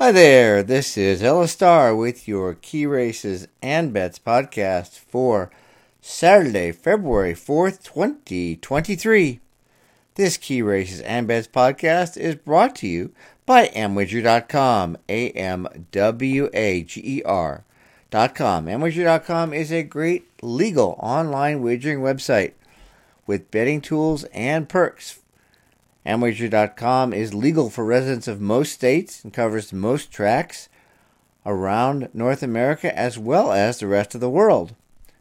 Hi there, this is Ellis Starr with your Key Races and Bets podcast for Saturday, February 4th, 2023. This Key Races and Bets podcast is brought to you by Amwager.com, A M W A G E R.com. Amwager.com is a great legal online wagering website with betting tools and perks Amwager.com is legal for residents of most states and covers most tracks around North America as well as the rest of the world.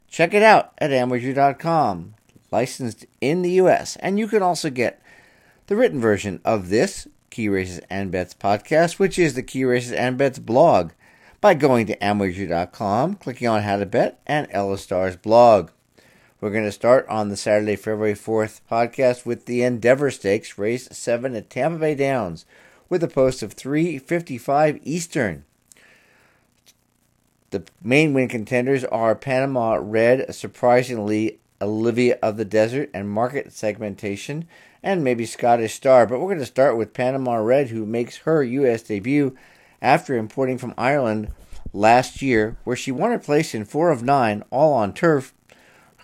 Check it out at Amwager.com, licensed in the U.S. And you can also get the written version of this Key Races and Bets podcast, which is the Key Races and Bets blog, by going to Amwager.com, clicking on How to Bet, and Ellis Starr's blog. We're going to start on the Saturday, February 4th podcast with the Endeavor Stakes, race 7 at Tampa Bay Downs, with a post of 355 Eastern. The main win contenders are Panama Red, surprisingly Olivia of the Desert, and Market Segmentation, and maybe Scottish Star. But we're going to start with Panama Red, who makes her U.S. debut after importing from Ireland last year, where she won her place in four of nine, all on turf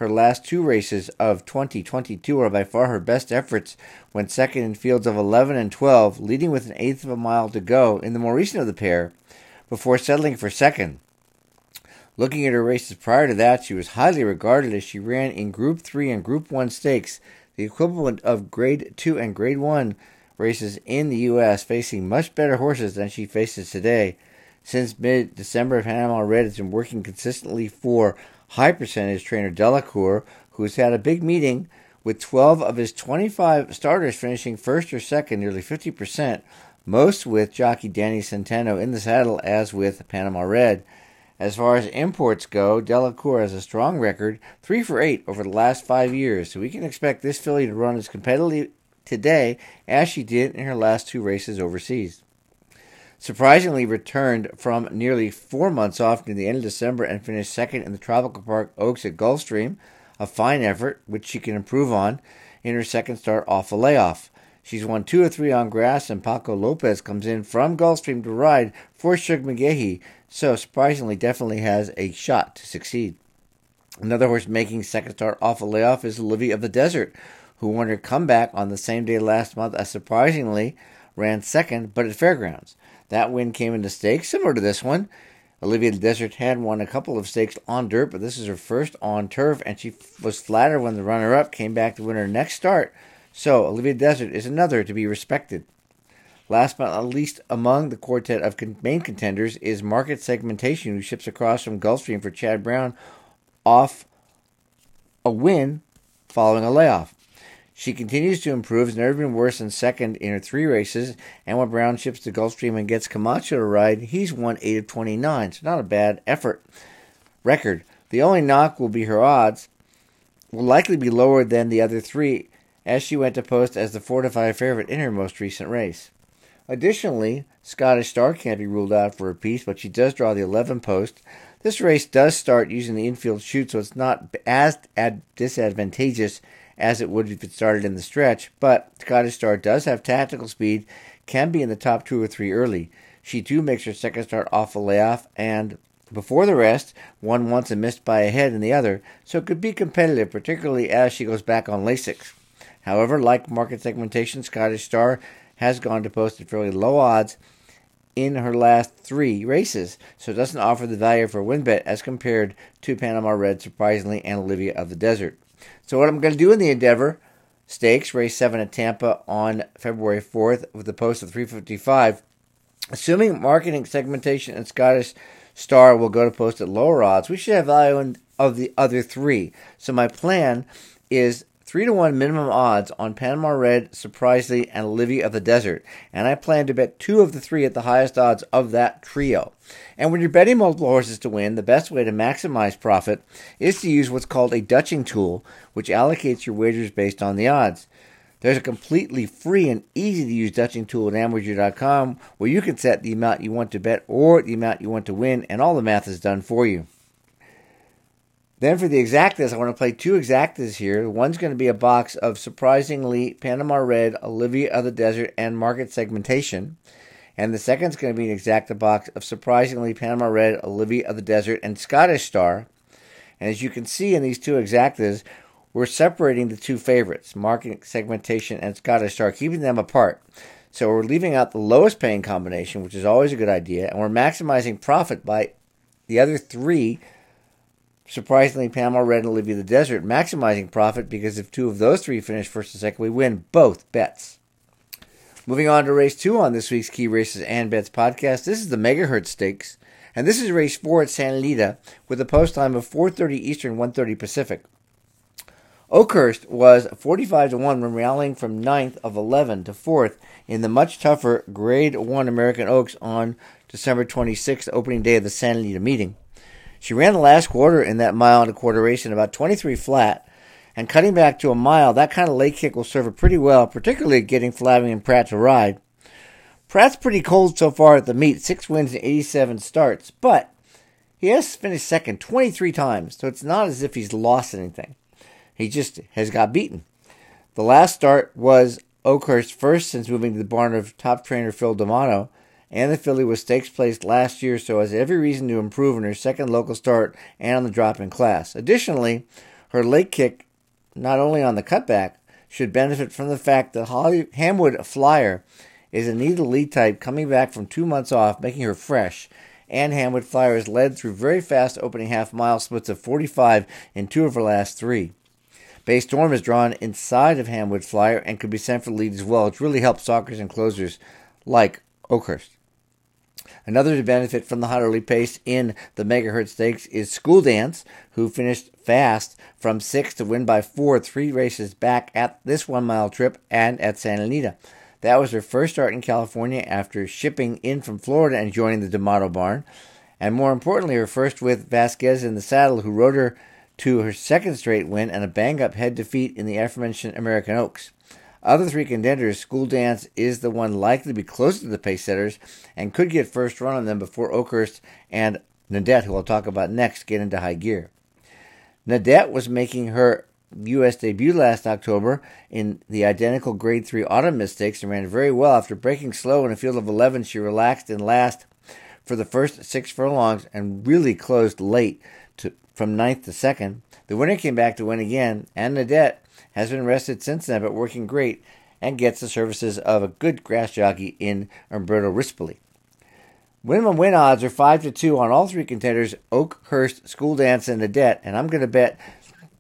her last two races of 2022 are by far her best efforts, when second in fields of 11 and 12, leading with an eighth of a mile to go in the more recent of the pair, before settling for second. Looking at her races prior to that, she was highly regarded as she ran in Group 3 and Group 1 stakes, the equivalent of Grade 2 and Grade 1 races in the U.S., facing much better horses than she faces today. Since mid December, Panama Red has been working consistently for high percentage trainer Delacour, who's had a big meeting with 12 of his 25 starters finishing first or second, nearly 50%, most with jockey Danny Centeno in the saddle, as with Panama Red. As far as imports go, Delacour has a strong record, 3 for 8 over the last 5 years, so we can expect this filly to run as competitively today as she did in her last two races overseas surprisingly returned from nearly four months off near the end of December and finished second in the Tropical Park Oaks at Gulfstream, a fine effort which she can improve on in her second start off a layoff. She's won two or three on grass, and Paco Lopez comes in from Gulfstream to ride for Shug McGaughey, so surprisingly, definitely has a shot to succeed. Another horse making second start off a layoff is Livy of the Desert, who won her comeback on the same day last month as surprisingly ran second, but at Fairgrounds. That win came in the stakes, similar to this one. Olivia Desert had won a couple of stakes on dirt, but this is her first on turf, and she was flattered when the runner up came back to win her next start. So, Olivia Desert is another to be respected. Last but not least, among the quartet of main contenders is Market Segmentation, who ships across from Gulfstream for Chad Brown off a win following a layoff. She continues to improve, has never been worse than second in her three races, and when Brown ships to Gulfstream and gets Camacho to ride, he's won 8 of 29, so not a bad effort. Record. The only knock will be her odds, will likely be lower than the other three, as she went to post as the 4 to 5 favorite in her most recent race. Additionally, Scottish Star can't be ruled out for a piece, but she does draw the 11 post. This race does start using the infield chute, so it's not as disadvantageous as it would if it started in the stretch, but Scottish Star does have tactical speed, can be in the top two or three early. She too makes her second start off a layoff, and before the rest, won once and missed by a head in the other, so it could be competitive, particularly as she goes back on Lasix. However, like market segmentation, Scottish Star has gone to post at fairly low odds in her last three races, so it doesn't offer the value for a win bet as compared to Panama Red, surprisingly, and Olivia of the Desert. So what I'm going to do in the Endeavor Stakes, race 7 at Tampa on February 4th with a post of 355, assuming marketing segmentation and Scottish Star will go to post at lower odds, we should have value in, of the other three. So my plan is three to one minimum odds on Panama Red, Surprisingly, and Olivia of the Desert, and I plan to bet two of the three at the highest odds of that trio. And when you're betting multiple horses to win, the best way to maximize profit is to use what's called a Dutching tool, which allocates your wagers based on the odds. There's a completely free and easy to use Dutching tool at Amwager.com where you can set the amount you want to bet or the amount you want to win, and all the math is done for you. Then for the exactas, I want to play two exactas here. One's going to be a box of surprisingly Panama Red, Olivia of the Desert, and market segmentation. And the second is going to be an exacta box of surprisingly Panama Red, Olivia of the Desert, and Scottish Star. And as you can see in these two exactas, we're separating the two favorites, market segmentation and Scottish Star, keeping them apart. So we're leaving out the lowest paying combination, which is always a good idea, and we're maximizing profit by the other three surprisingly, Panama Red and Olivia the Desert, maximizing profit because if two of those three finish first and second, we win both bets. Moving on to race two on this week's Key Races and Bets podcast. This is the Megahertz Stakes, and this is race four at Santa Anita with a post time of 4:30 Eastern, 1:30 Pacific. Oakhurst was 45 to 1 when rallying from 9th of 11 to 4th in the much tougher Grade 1 American Oaks on December 26th, opening day of the Santa Anita meeting. She ran the last quarter in that mile and a quarter race in about 23 flat, and cutting back to a mile, that kind of late kick will serve her pretty well, particularly getting Flavien and Prat to ride. Pratt's pretty cold so far at the meet, six wins and 87 starts, but he has finished second 23 times, so it's not as if he's lost anything. He just has got beaten. The last start was Oakhurst's first since moving to the barn of top trainer Phil D'Amato, and the filly was stakes placed last year, so has every reason to improve in her second local start and on the drop in class. Additionally, her late kick, not only on the cutback, should benefit from the fact that Holly, Hamwood Flyer is a needle lead type coming back from two months off, making her fresh. And Hamwood Flyer has led through very fast opening half mile splits of 45 in two of her last three. Bay Storm is drawn inside of Hamwood Flyer and could be sent for lead as well, which really helps stalkers and closers like Oakhurst. Another benefit from the hot early pace in the Megahertz Stakes is School Dance, who finished fast from six to win by four, three races back at this one mile trip and at Santa Anita. That was her first start in California after shipping in from Florida and joining the D'Amato barn. And more importantly, her first with Vasquez in the saddle, who rode her to her second straight win and a bang up head defeat in the aforementioned American Oaks. Other three contenders, School Dance is the one likely to be closer to the pace setters and could get first run on them before Oakhurst and Nadette, who I'll talk about next, get into high gear. Nadette was making her U.S. debut last October in the identical Grade 3 Autumn Miss Stakes and ran very well. After breaking slow in a field of 11, she relaxed in last for the first six furlongs and really closed late to, from ninth to second. The winner came back to win again, and Nadette has been rested since then, but working great and gets the services of a good grass jockey in Umberto Rispoli. Minimum win odds are 5 to 2 on all three contenders Oakhurst, School Dance, and Nadette, and I'm going to bet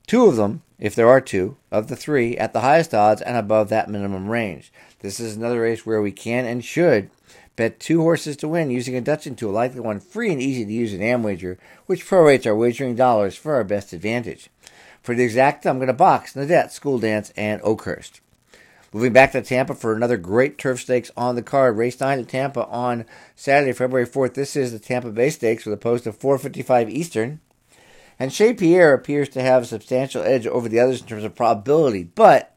two of them, if there are two, of the three at the highest odds and above that minimum range. This is another race where we can and should bet two horses to win using a Dutching tool like the one free and easy to use at Amwager, which prorates our wagering dollars for our best advantage. For the exact, I'm going to box Nadette, School Dance, and Oakhurst. Moving back to Tampa for another great turf stakes on the card. Race 9 at Tampa on Saturday, February 4th. This is the Tampa Bay Stakes with a post of 455 Eastern. And Chez Pierre appears to have a substantial edge over the others in terms of probability. But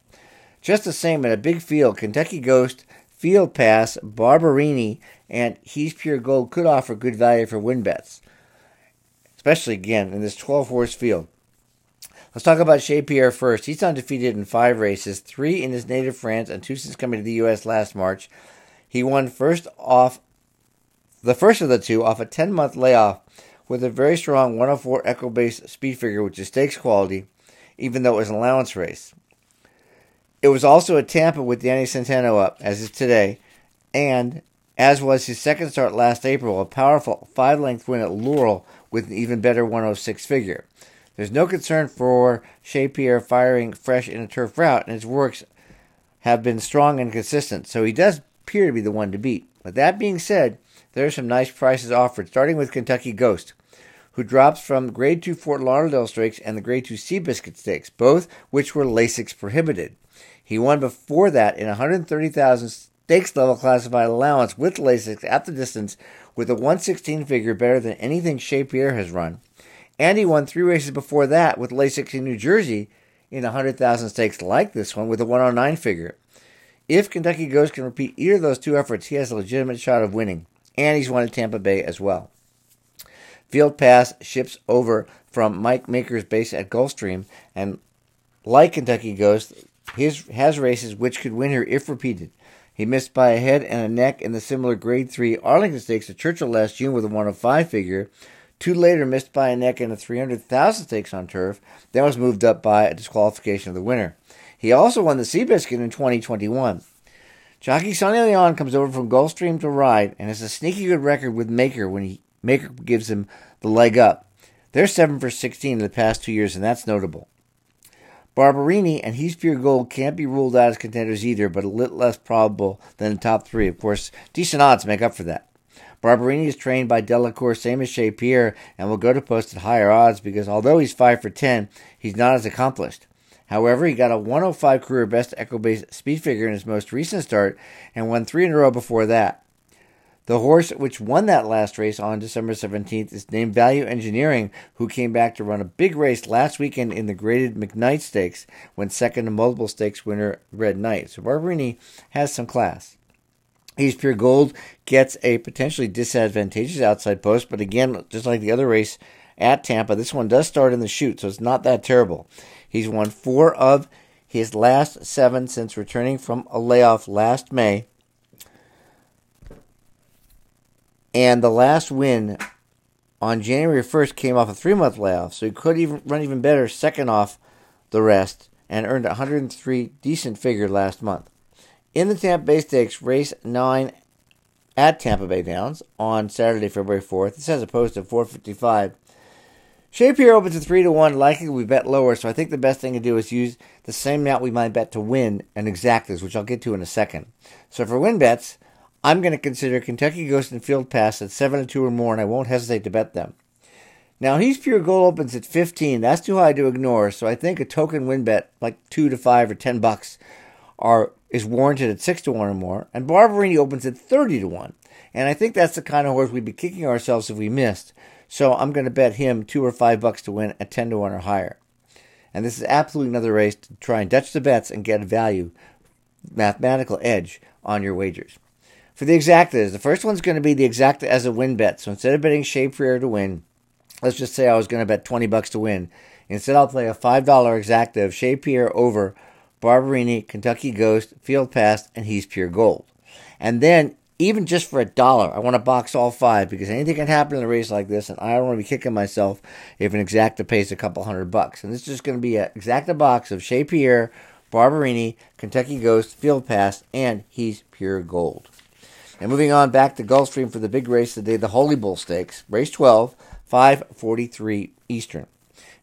just the same, in a big field, Kentucky Ghost, Field Pass, Barberini, and He's Pure Gold could offer good value for win bets. Especially, again, in this 12 horse field. Let's talk about Chez Pierre first. He's undefeated in five races, three in his native France, and two since coming to the U.S. last March. He won first off the first of the two off a 10 month layoff with a very strong 104 Equibase speed figure, which is stakes quality, even though it was an allowance race. It was also a Tampa with Danny Centeno up, as is today, and as was his second start last April, a powerful five length win at Laurel with an even better 106 figure. There's no concern for Chez Pierre firing fresh in a turf route, and his works have been strong and consistent, so he does appear to be the one to beat. But that being said, there are some nice prices offered, starting with Kentucky Ghost, who drops from Grade 2 Fort Lauderdale Stakes and the Grade 2 Seabiscuit Stakes, both which were Lasix prohibited. He won before that in 130,000 stakes level classified allowance with Lasix at the distance with a 116 figure better than anything Chez Pierre has run. And he won three races before that with Lasix in New Jersey in 100,000 stakes like this one with a 109 figure. If Kentucky Ghost can repeat either of those two efforts, he has a legitimate shot of winning. And he's won at Tampa Bay as well. Field Pass ships over from Mike Maker's base at Gulfstream, and like Kentucky Ghost, his has races which could win her if repeated. He missed by a head and a neck in the similar Grade 3 Arlington Stakes at Churchill last June with a 105 figure. Two later missed by a neck in a 300,000 stakes on turf. then was moved up by a disqualification of the winner. He also won the Seabiscuit in 2021. Jockey Sonny Leon comes over from Gulfstream to ride and has a sneaky good record with Maker when he Maker gives him the leg up. They're 7 for 16 in the past two years, and that's notable. Barberini and He's Pure Gold can't be ruled out as contenders either, but a little less probable than the top three. Of course, decent odds make up for that. Barberini is trained by Delacour, same as Chez Pierre, and will go to post at higher odds because although he's 5 for 10, he's not as accomplished. However, he got a 105 career best Equibase speed figure in his most recent start and won three in a row before that. The horse which won that last race on December 17th is named Value Engineering, who came back to run a big race last weekend in the graded McKnight Stakes when second to multiple stakes winner Red Knight. So Barberini has some class. He's Pure Gold gets a potentially disadvantageous outside post, but again, just like the other race at Tampa, this one does start in the chute, so it's not that terrible. He's won four of his last seven since returning from a layoff last May And the last win on January 1st came off a three month layoff, so he could even run even better second off the rest and earned a 103 decent figure last month. In the Tampa Bay Stakes, race 9 at Tampa Bay Downs on Saturday, February 4th. This has a post of 455. Chez Pierre opens at 3 to 1. Likely we bet lower, so I think the best thing to do is use the same amount we might bet to win and exactas, which I'll get to in a second. So for win bets, I'm going to consider Kentucky Ghost and Field Pass at 7 to 2 or more, and I won't hesitate to bet them. Now, He's Pure Gold opens at 15. That's too high to ignore, so I think a token win bet, like 2 to 5 or 10 bucks, are is warranted at 6 to 1 or more. And Barberini opens at 30 to 1. And I think that's the kind of horse we'd be kicking ourselves if we missed. So I'm going to bet him 2 or 5 bucks to win at 10 to 1 or higher. And this is absolutely another race to try and Dutch the bets and get a value, mathematical edge on your wagers for the exactas. The first one's going to be the exacta as a win bet. So instead of betting Chez Pierre to win, let's just say I was going to bet 20 bucks to win. Instead, I'll play a $5 exacta of Chez Pierre over Barberini, Kentucky Ghost, Field Pass, and He's Pure Gold. And then, even just for a dollar, I want to box all five because anything can happen in a race like this, and I don't want to be kicking myself if an exacta pays a couple hundred bucks. And this is just going to be an exacta box of Chez Pierre, Barberini, Kentucky Ghost, Field Pass, and He's Pure Gold. And moving on back to Gulfstream for the big race today, the Holy Bull Stakes, race 12, 543 Eastern.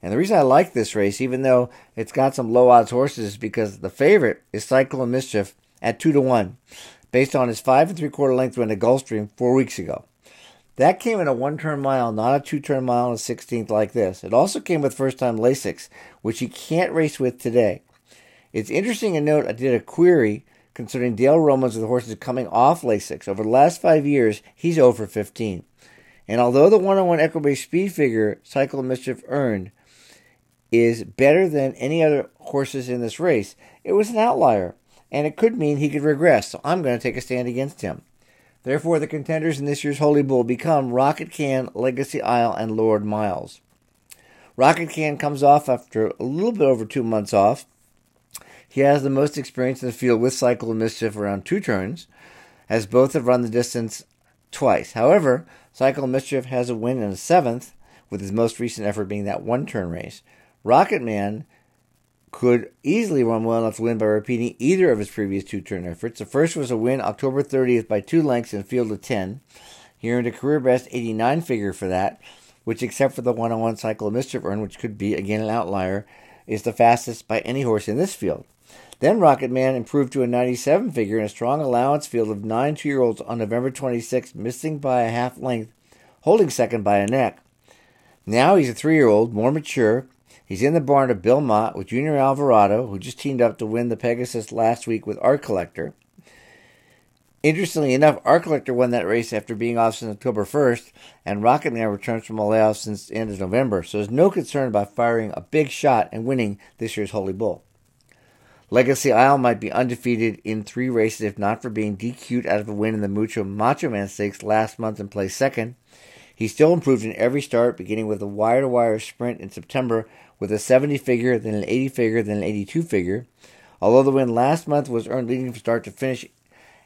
And the reason I like this race, even though it's got some low odds horses, is because the favorite is Cycle of Mischief at 2 to 1, based on his 5 and 3 quarter length win at Gulfstream four weeks ago. That came in a one turn mile, not a two turn mile and a 16th like this. It also came with first time Lasix, which he can't race with today. It's interesting to note I did a query concerning Dale Romans with horses coming off Lasix. Over the last five years, he's over 15. And although the one on one Equibase speed figure Cycle Mischief earned is better than any other horses in this race, it was an outlier, and it could mean he could regress. So I'm going to take a stand against him. Therefore, the contenders in this year's Holy Bull become Rocket Can, Legacy Isle, and Lord Miles. Rocket Can comes off after a little bit over two months off. He has the most experience in the field with Cycle of Mischief around two turns, as both have run the distance twice. However, Cycle of Mischief has a win in a seventh, with his most recent effort being that one turn race. Rocket Can could easily run well enough to win by repeating either of his previous two turn efforts. The first was a win October 30th by two lengths in a field of 10. He earned a career best 89 figure for that, which, except for the one on one cycle of mischief earn, which could be again an outlier, is the fastest by any horse in this field. Then Rocket Can improved to a 97 figure in a strong allowance field of nine two year olds on November 26, missing by a half length, holding second by a neck. Now he's a three year old, more mature. He's in the barn of Bill Mott with Junior Alvarado, who just teamed up to win the Pegasus last week with Art Collector. Interestingly enough, Art Collector won that race after being off since October 1st, and Rocket Can returns from a layoff since the end of November, so there's no concern about firing a big shot and winning this year's Holy Bull. Legacy Isle might be undefeated in three races if not for being DQ'd out of a win in the Mucho Macho Man Stakes last month and placed second. He still improved in every start, beginning with a wire to wire sprint in September with a 70 figure, then an 80 figure, then an 82 figure. Although the win last month was earned leading from start to finish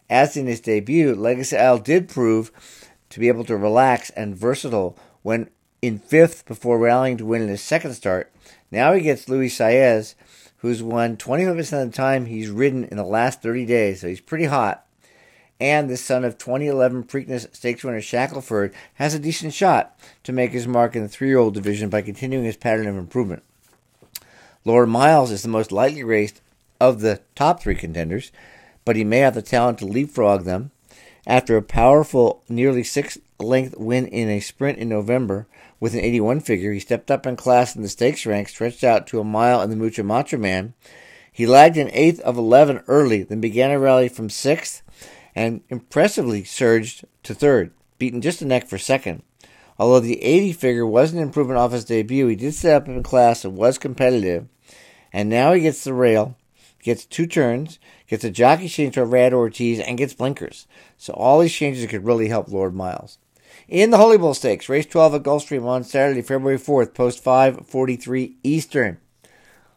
As in his debut, Legacy Isle did prove to be able to relax and versatile when in fifth before rallying to win in his second start. Now he gets Luis Saez, who's won 25% of the time he's ridden in the last 30 days, so he's pretty hot. And the son of 2011 Preakness Stakes winner Shackelford has a decent shot to make his mark in the three year old division by continuing his pattern of improvement. Lord Miles is the most lightly raced of the top three contenders, but he may have the talent to leapfrog them. After a powerful, nearly six length win in a sprint in November with an 81 figure, he stepped up in class in the stakes rank, stretched out to a mile in the Mucho Macho Man. He lagged an eighth of 11 early, then began a rally from sixth and impressively surged to third, beaten just a neck for second. Although the 80 figure was an improvement off his debut, he did step up in class and was competitive. And now he gets the rail, gets two turns, gets a jockey change to Rad Ortiz, and gets blinkers. So all these changes could really help Lord Miles. In the Holy Bull Stakes, race 12 at Gulfstream on Saturday, February 4th, post 543 Eastern.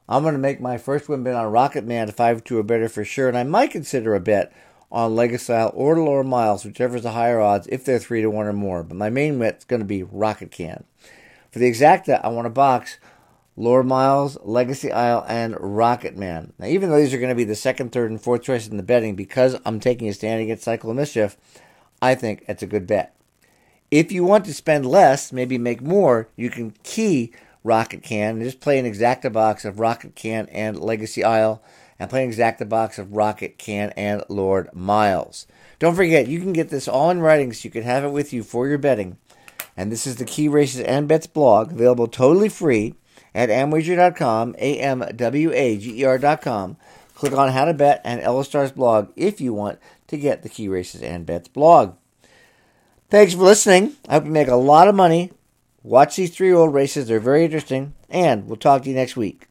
I'm going to make my first win bet on Rocket Can to 5 2 or better for sure, and I might consider a bet on Legacy Isle or Lord Miles, whichever is the higher odds, if they're 3 to 1 or more. But my main bet is going to be Rocket Can. For the exacta, I want to box Lord Miles, Legacy Isle, and Rocket Can. Now, even though these are going to be the second, third, and fourth choices in the betting, because I'm taking a stand against Cycle of Mischief, I think it's a good bet. If you want to spend less, maybe make more, you can key Rocket Can and just play an exacta box of Rocket Can and Legacy Isle and play an exacta box of Rocket Can and Lord Miles. Don't forget, you can get this all in writing so you can have it with you for your betting. And this is the Key Races and Bets blog, available totally free at amwager.com, A-M-W-A-G-E-R.com. Click on How to Bet and Ellis Starr's blog if you want to get the Key Races and Bets blog. Thanks for listening. I hope you make a lot of money. Watch these three old races. They're very interesting. And we'll talk to you next week.